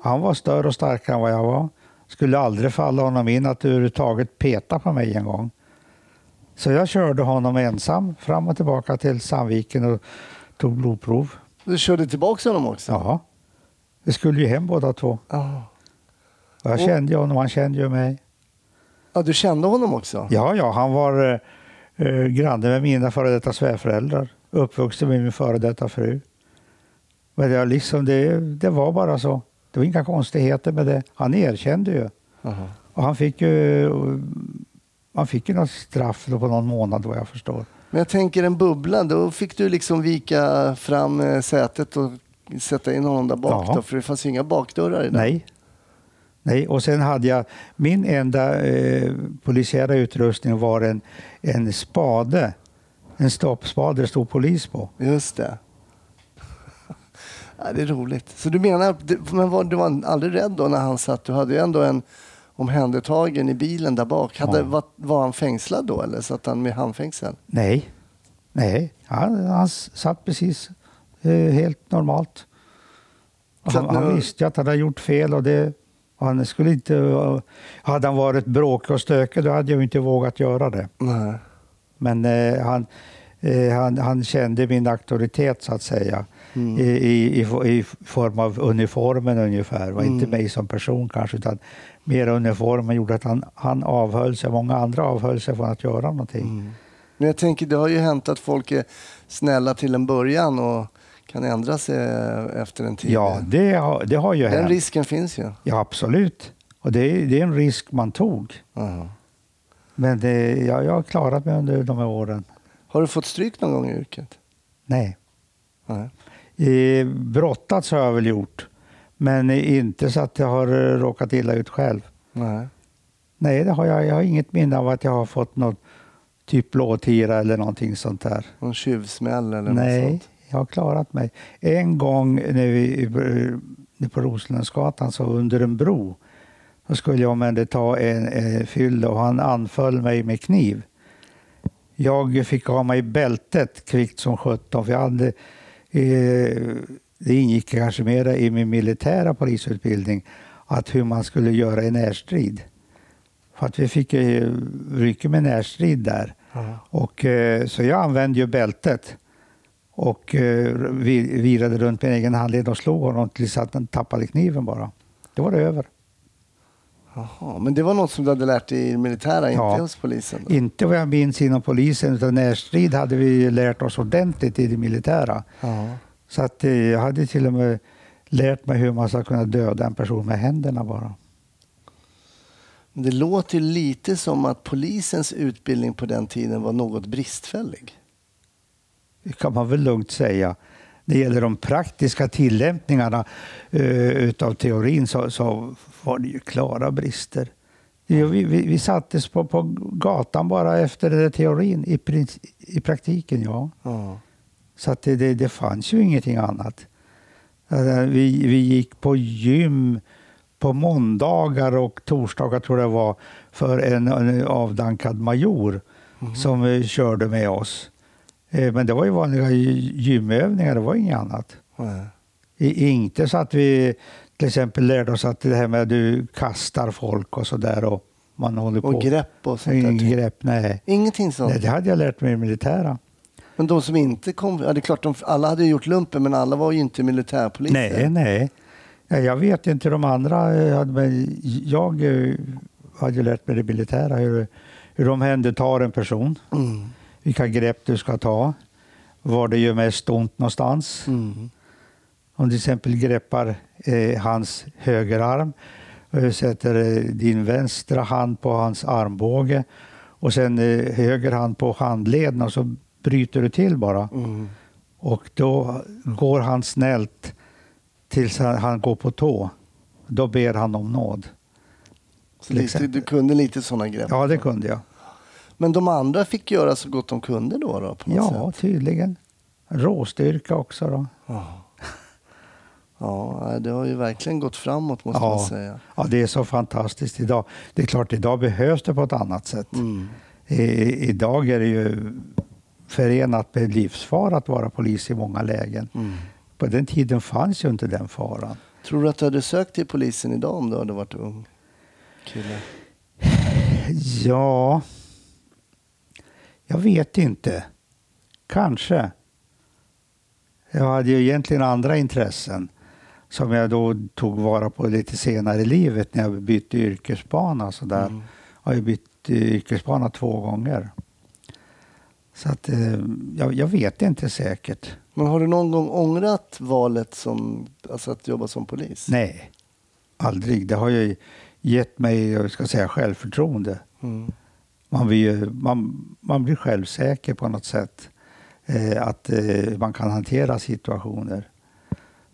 Han var större och starkare än vad jag var. Skulle aldrig falla honom in att överhuvudtaget peta på mig en gång. Så jag körde honom ensam fram och tillbaka till Sandviken och tog blodprov. Du körde tillbaka honom också? Ja, vi skulle ju hem båda två. Ja. Jag kände honom, han kände ju mig. ja, du kände honom också? Ja, ja, han var, Eh, granne med mina före detta svärföräldrar. Uppvuxen med min före detta fru. Men det, liksom det, det var bara så. Det var inga konstigheter med det. Han erkände ju. Aha. Och han fick ju, han fick ju något straff på någon månad vad jag förstår. Men jag tänker en bubbla, då fick du liksom vika fram eh, sätet och sätta in honom där bak Ja. då, för det fanns ju inga bakdörrar i den. Nej. Nej, och sen hade jag min enda eh, polisiära utrustning var en, en spade. En stoppspade det stod polis på. Just det. <laughs> Ja, det är roligt. Så du menar, men var, du var aldrig rädd då när han satt? Du hade ju ändå en omhändertagen i bilen där bak. Hade, Ja. var, var han fängslad då eller satt han med handfängsel? Nej, nej, han, han satt precis eh, helt normalt. Han, han visste att han hade gjort fel och det, han skulle inte... Hade han varit bråkig och stökig då hade jag inte vågat göra det. Nej. Men eh, han, eh, han, han kände min auktoritet så att säga. Mm. I, i, i, fo- I form av uniformen ungefär. Och Inte Mm. mig som person kanske utan mer uniformen gjorde att han, han avhöll sig. Många andra avhöll sig från att göra någonting. Mm. Men jag tänker, det har ju hänt att folk är snälla till en början och kan ändra sig efter en tid. Ja, det har, det har ju Den hänt. risken finns ju. Ja, absolut. Och det är, det är en risk man tog. Aha. Men det, jag, jag har klarat mig under de här åren. Har du fått stryk någon gång i yrket? Nej. Nej. Eh, brottats har jag väl gjort. Men inte så att jag har eh, råkat illa ut själv. Nej. Nej, det har jag. Jag har inget minne av att jag har fått något typ blåtira eller någonting sånt där. Någon tjuvsmäll eller något Nej, sånt? Jag har klarat mig. En gång när vi på Roslagsgatan, så under en bro, då skulle jag med ta en eh, fyll och han anföll mig med kniv. Jag fick ha mig bältet kvickt som sjutton för jag hade, eh, det ingick kanske mera i min militära polisutbildning att hur man skulle göra i närstrid. För att vi fick eh, rycka med närstrid där. Ja. Och, eh, så jag använde ju bältet och eh, vi- virade runt min egen handled och slog honom tills att han tappade kniven bara. Det var det över. Jaha, men det var något som du hade lärt dig i militära, Ja. inte hos polisen? Då? Inte vad jag minns inom polisen, utan närstrid hade vi lärt oss ordentligt i det militära. Ja. Så att eh, jag hade till och med lärt mig hur man ska kunna döda en person med händerna bara. Men Det låter lite som att polisens utbildning på den tiden var något bristfällig. Kan man väl lugnt säga. När det gäller de praktiska tillämpningarna eh, utav teorin så, så var det ju klara brister. Vi, vi, vi sattes på, på gatan bara efter teorin i, i praktiken, ja. Ja. Så det, det, det fanns ju ingenting annat. Eh, Vi, vi gick på gym på måndagar och torsdagar tror jag det var för en, en avdankad major som eh, körde med oss. Eh, Men det var ju vanliga gy- gymövningar, det var inget annat. I- Inte så att vi till exempel lärde oss att det här med att du kastar folk och sådär och man håller på. Och grepp och sånt Ingen där. grepp, nej. Ingenting sånt? nej. Det hade jag lärt mig i militära. Men de som inte kom, ja det är klart, de, alla hade gjort lumpen men alla var ju inte militärpoliser. Nej, nej. Ja, Jag vet inte hur de andra eh, men jag eh, hade lärt mig det militära hur, hur de händertar en person, Mm. Vilka grepp du ska ta, var det gör mest ont någonstans. Mm. Om du till exempel greppar eh, hans högerarm, eh, sätter eh, din vänstra hand på hans armbåge och sen eh, höger hand på handleden och så bryter du till bara. Mm. Och då går han snällt tills han, han går på tå. Då ber han om nåd. Så lite, du kunde lite sådana grepp? Ja, det kunde jag. Men de andra fick göra så gott de kunde då? då på något Ja, sätt. tydligen. Råstyrka också då. Ja. Ja, det har ju verkligen gått framåt måste man Ja. säga. ja, det är så fantastiskt idag. Det är klart, idag behövs det på ett annat sätt. Mm. I, idag är det ju förenat med livsfara att vara polis i många lägen. Mm. På den tiden fanns ju inte den faran. Tror du att du hade sökt till polisen idag om du hade varit ung kille? Ja, jag vet inte. Kanske. Jag hade ju egentligen andra intressen som jag då tog vara på lite senare i livet när jag bytte yrkesbana. Så där. Mm. Jag har ju bytt yrkesbana två gånger. Så att, eh, jag, jag vet inte säkert. Men har du någon gång ångrat valet som, alltså att jobba som polis? Nej, aldrig. Det har ju gett mig jag ska säga, självförtroende. Mm. Man blir, ju- man, man blir självsäker på något sätt. Eh, att eh, man kan hantera situationer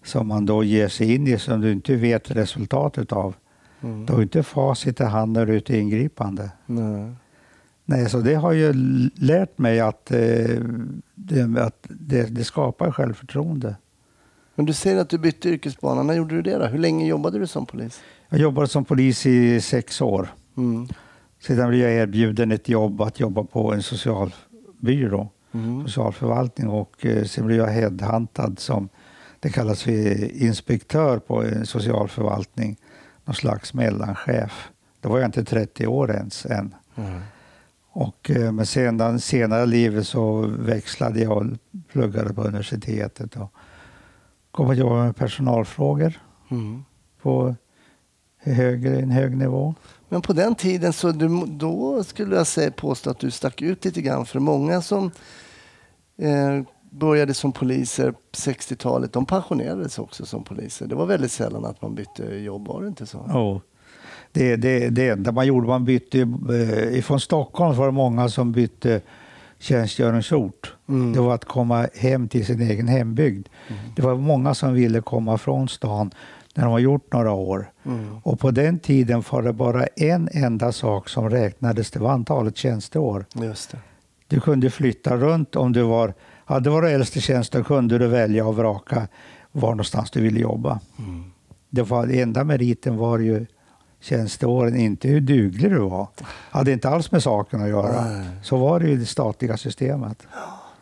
som man då ger sig in i som du inte vet resultatet av. Mm. Du har inte facit i hand när du är ute ingripande. Nej. Nej, så det har ju lärt mig att, eh, det, att det, det skapar självförtroende. Men du säger att du bytte yrkesbana. När gjorde du det då? Hur länge jobbade du som polis? Jag jobbade som polis i sex år. Mm. Sedan blev jag erbjuden ett jobb att jobba på en socialbyrå, Mm. socialförvaltning och eh, sen blev jag headhuntad som det kallas för inspektör på en socialförvaltning, någon slags mellanchef. Då var jag inte 30 år ens än. Mm. Och, eh, men sedan senare i livet så växlade jag och pluggade på universitetet och kom att jobba med personalfrågor Mm. på högre, en hög nivå. Men på den tiden så du, då skulle jag säga, påstå att du stack ut lite grann. För många som eh, började som poliser på 60-talet, de pensionerades också som poliser. Det var väldigt sällan att man bytte jobb, var det inte så? Oh. Det, det, det enda man gjorde, man bytte, eh, ifrån Stockholm var det många som bytte tjänstgöringsort. Mm. Det var att komma hem till sin egen hembygd. Det var många som ville komma från stan när de har gjort några år. Mm. Och på den tiden var det bara en enda sak som räknades, det var antalet tjänsteår. Just det. Du kunde flytta runt om du var, hade varit äldst i tjänst, då kunde du välja och vraka var någonstans du ville jobba. Mm. Det var, enda meriten var ju tjänsteåren, inte hur duglig du var. hade inte alls med saken att göra. Nej. Så var det ju det statliga systemet.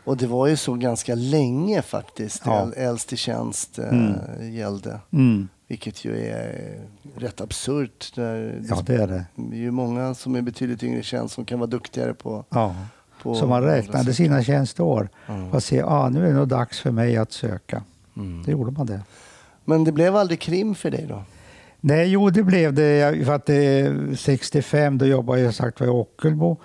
Och det var ju så ganska länge faktiskt. Ja. Äldst i tjänst eh, Mm. gällde. Mm. Vilket ju är rätt absurt. Där Ja, det är det. Det är ju många som är betydligt yngre tjänst som kan vara duktigare på... Ja. på Så man räknade sina tjänsteår Mm. och se, ah, nu är det nog dags för mig att söka. Mm. Då gjorde man det. Men det blev aldrig krim för dig då? Nej, jo det blev det. För att eh, 65 då jobbade jag sagt var i Ockelbo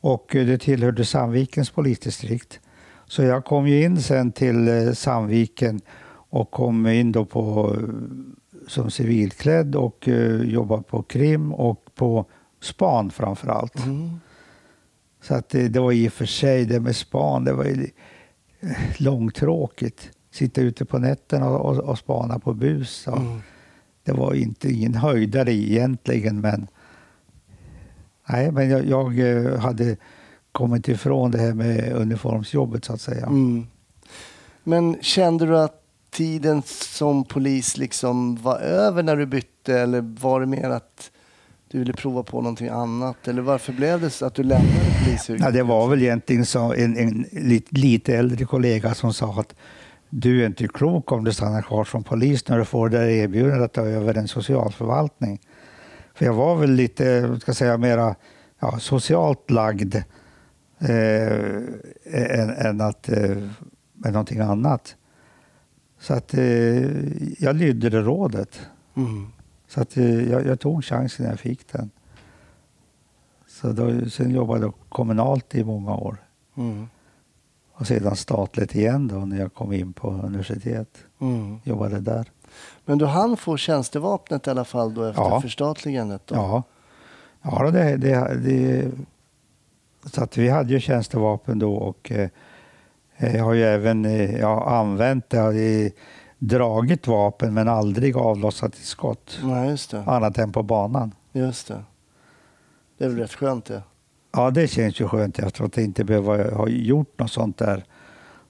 och eh, det tillhörde Sandvikens polisdistrikt. Så jag kom ju in sen till eh, Sandviken och kom in då på, eh, som civilklädd och eh, jobbade på krim och på span framför allt. Mm. Så att det, det var i och för sig det med span, det var ju eh, långtråkigt. Sitta ute på nätterna och, och, och spana på bus. Och, Mm. det var inte ingen höjdare egentligen, men nej, men jag, jag eh, hade kommit ifrån det här med uniformsjobbet så att säga. Mm. Men kände du att tiden som polis liksom var över när du bytte eller var det mer att du ville prova på någonting annat? Eller varför blev det så att du lämnade polisyrket? Ja, det var väl egentligen så en, en lite, lite äldre kollega som sa att du är inte klok om du stannar kvar som polis när du får det erbjudandet att ta över en socialförvaltning. För jag var väl lite, ska jag säga, mera ja, socialt lagd eh, än, än att, eh, med någonting annat. Så att eh, jag lydde det rådet. Mm. Så att eh, jag, jag tog chansen när jag fick den. Så då, sen jobbade jag kommunalt i många år. Mm. Och sedan statligt igen då när jag kom in på universitet. Mm. Jobbade där. Men du hann få tjänstevapnet i alla fall då efter Ja. förstatligandet? Då? Ja, ja det, det, det, så att vi hade ju tjänstevapen då och eh, jag har ju även eh, ja, använt det. Jag har dragit vapen men aldrig avlossat ett skott. Nej, just det. Annat än på banan. Just det. Det är väl rätt skönt det. Ja, det känns ju skönt efter att inte behöva ha gjort något sånt där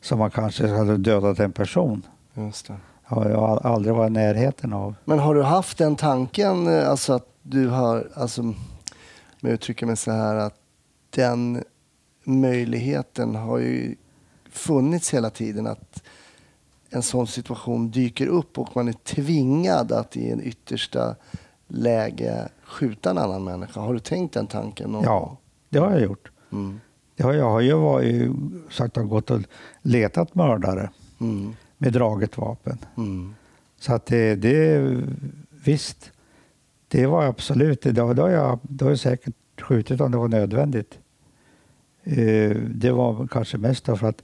som man kanske hade dödat en person. Just det. har jag aldrig varit i närheten av. Men har du haft den tanken, eh, alltså att du har, alltså, med att uttrycka mig så här, att den möjligheten har ju funnits hela tiden att en sån situation dyker upp och man är tvingad att i en yttersta läge skjuta en annan människa. Har du tänkt den tanken? någon Ja, det har jag gjort. Mm. Det har, jag har ju varit, sagt har gått och letat mördare Mm. med draget vapen. Mm. Så att det, det visst, det var absolut, det, då, har jag, då har jag säkert skjutit om det var nödvändigt. Eh, det var kanske mest för att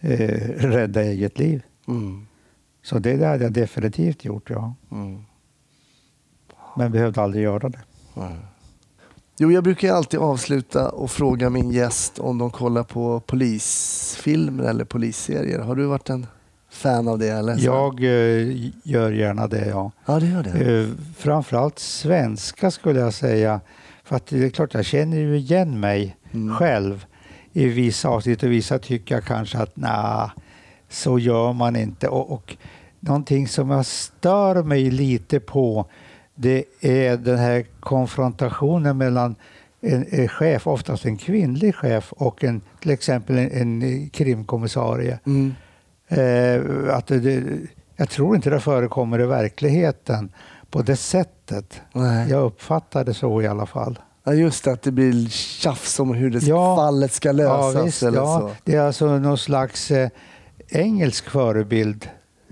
eh, rädda eget liv. Mm. Så det, det hade jag definitivt gjort, ja. Mm. Men behövde aldrig göra det. Nej. Jo, jag brukar alltid avsluta och fråga min gäst om de kollar på polisfilmer eller polisserier. Har du varit en fan av det? Eller? Jag eh, gör gärna det, ja. Ja, det gör det. Eh, framförallt svenska skulle jag säga. För att det är klart, jag känner ju igen mig Mm. själv i vissa avsnitt och vissa tycker jag kanske att nej, så gör man inte. Och, och någonting som jag stör mig lite på det är den här konfrontationen mellan en, en chef, oftast en kvinnlig chef och en, till exempel en, en krimkommissarie. Mm. Eh, att det, jag tror inte det förekommer i verkligheten på det sättet. Nej. Jag uppfattar det så i alla fall. Ja, just det, att det blir tjafs om hur det Ja. fallet ska lösas. Ja, visst, eller ja. så. Det är alltså någon slags eh, engelsk förebild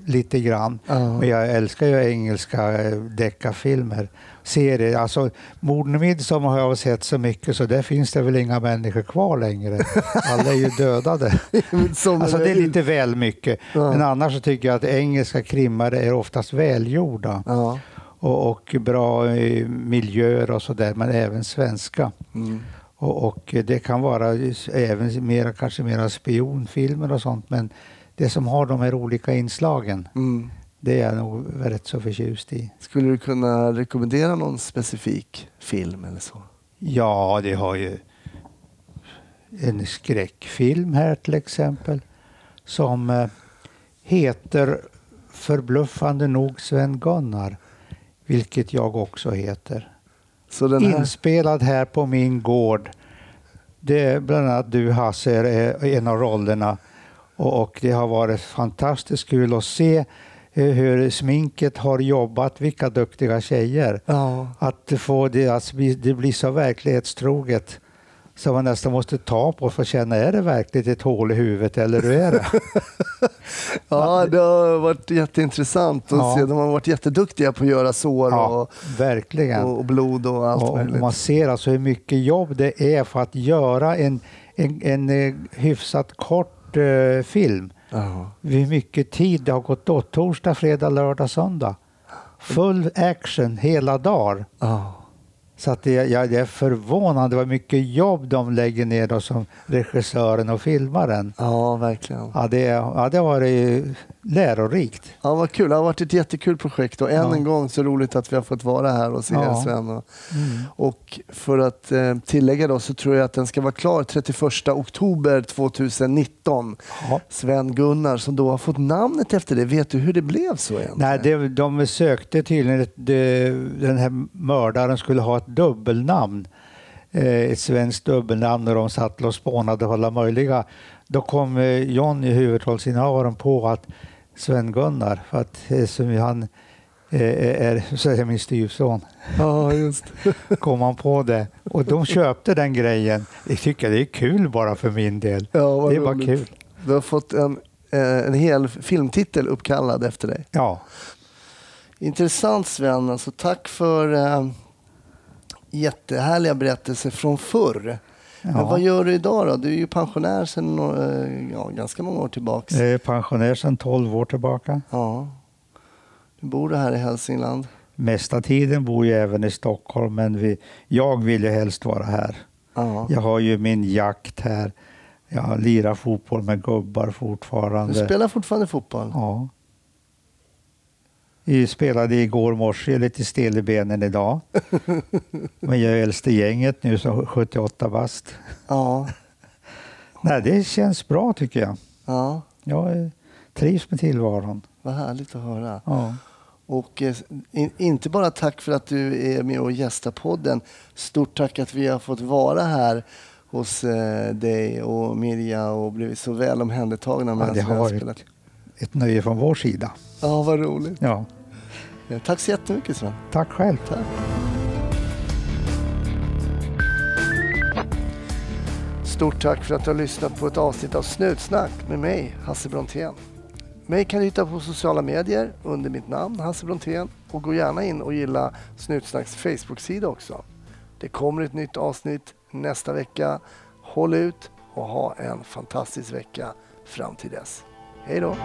lite grann. Ja. Men jag älskar ju engelska eh, deckarfilmer. Serier. Alltså, Morden i midsommar har jag sett så mycket så där finns det väl inga människor kvar längre. <laughs> Alla är ju dödade. <laughs> Alltså det är lite väl mycket. Ja. Men annars så tycker jag att engelska krimmare är oftast välgjorda Ja. Och, och bra eh, miljöer och sådär, men även svenska. Mm. Och, och det kan vara även mera, kanske mera spionfilmer och sånt, men det som har de här olika inslagen, Mm. det är jag nog rätt så förtjust i. Skulle du kunna rekommendera någon specifik film eller så? Ja, det har ju en skräckfilm här till exempel som eh, heter förbluffande nog Sven-Gunnar, vilket jag också heter. Här... Inspelad här på min gård. Det är bland annat du Hasse är en av rollerna och, det har varit fantastiskt kul att se eh, hur sminket har jobbat, vilka duktiga tjejer. Ja. Att få det att det blir så verklighetstroget så man nästan måste ta på för att känna, är det verkligen ett hål i huvudet eller hur är det? <laughs> ja, det har varit jätteintressant att Ja. se. De har varit jätteduktiga på att göra sår ja, och, verkligen. och, och blod och allt Och, och möjligt. man ser alltså hur mycket jobb det är för att göra en, en, en eh, hyfsat kort eh, film. Ja. Hur mycket tid det har gått åt. Torsdag, fredag, lördag, söndag. Full action hela dagar. Ja. Så att det, jag, jag är förvånad vad mycket jobb de lägger ner då som regissören och filmaren. ja, verkligen. Ja, det, ja, det har varit lärorikt. Ja, vad kul. Det har varit ett jättekul projekt och än Ja. en gång så roligt att vi har fått vara här och se Ja. er Sven. Och, och för att eh, tillägga då så tror jag att den ska vara klar 31 oktober 2019. Ja. Sven-Gunnar som då har fått namnet efter det. Vet du hur det blev så egentligen? Nej, det, de sökte tydligen, det, den här mördaren skulle ha ett dubbelnamn. Eh, ett svenskt dubbelnamn och de satt och spånade på alla möjliga. Då kom eh, John i huvudrollsinnehavaren på att Sven-Gunnar, för att eh, som han är, så är min styvson, Ja, just <laughs> kom han på det. Och de köpte den grejen. Jag tycker det är kul bara för min del. Ja, det är bara roligt. kul. Du har fått en, en hel filmtitel uppkallad efter dig. Ja. Intressant Sven. Alltså, tack för jättehärliga berättelser från förr. Men Ja. vad gör du idag då? Du är ju pensionär sedan eh, ja, ganska många år tillbaks. Jag är pensionär sedan 12 år tillbaka. Ja. Du bor här i Hälsingland. Mesta tiden bor jag även i Stockholm, men vi, jag vill ju helst vara här. Ja. Jag har ju min jakt här. Jag lirar fotboll med gubbar Du fortfarande. spelar fortfarande fotboll? Ja. Vi spelade igår morse, jag är lite stel i benen idag. <laughs> Men jag är äldst i gänget nu, så 78 bast. Ja. <laughs> Nej, det känns bra tycker jag. ja. Jag trivs med tillvaron. Vad härligt att höra. Ja. Och eh, in, inte bara tack för att du är med och gästar podden. Stort tack att vi har fått vara här hos eh, dig och Mirja och blivit så väl omhändertagna Ja, det har varit. Ett nöje från vår sida. Ja, vad roligt. Ja. Tack så jättemycket Sven. Tack själv. Tack. Stort tack för att du har lyssnat på ett avsnitt av Snutsnack med mig, Hasse Brontén. Mig kan du hitta på sociala medier under mitt namn, Hasse Brontén. Och gå gärna in och gilla Snutsnacks Facebook-sida också. Det kommer ett nytt avsnitt nästa vecka. Håll ut och ha en fantastisk vecka fram till dess. Hej då!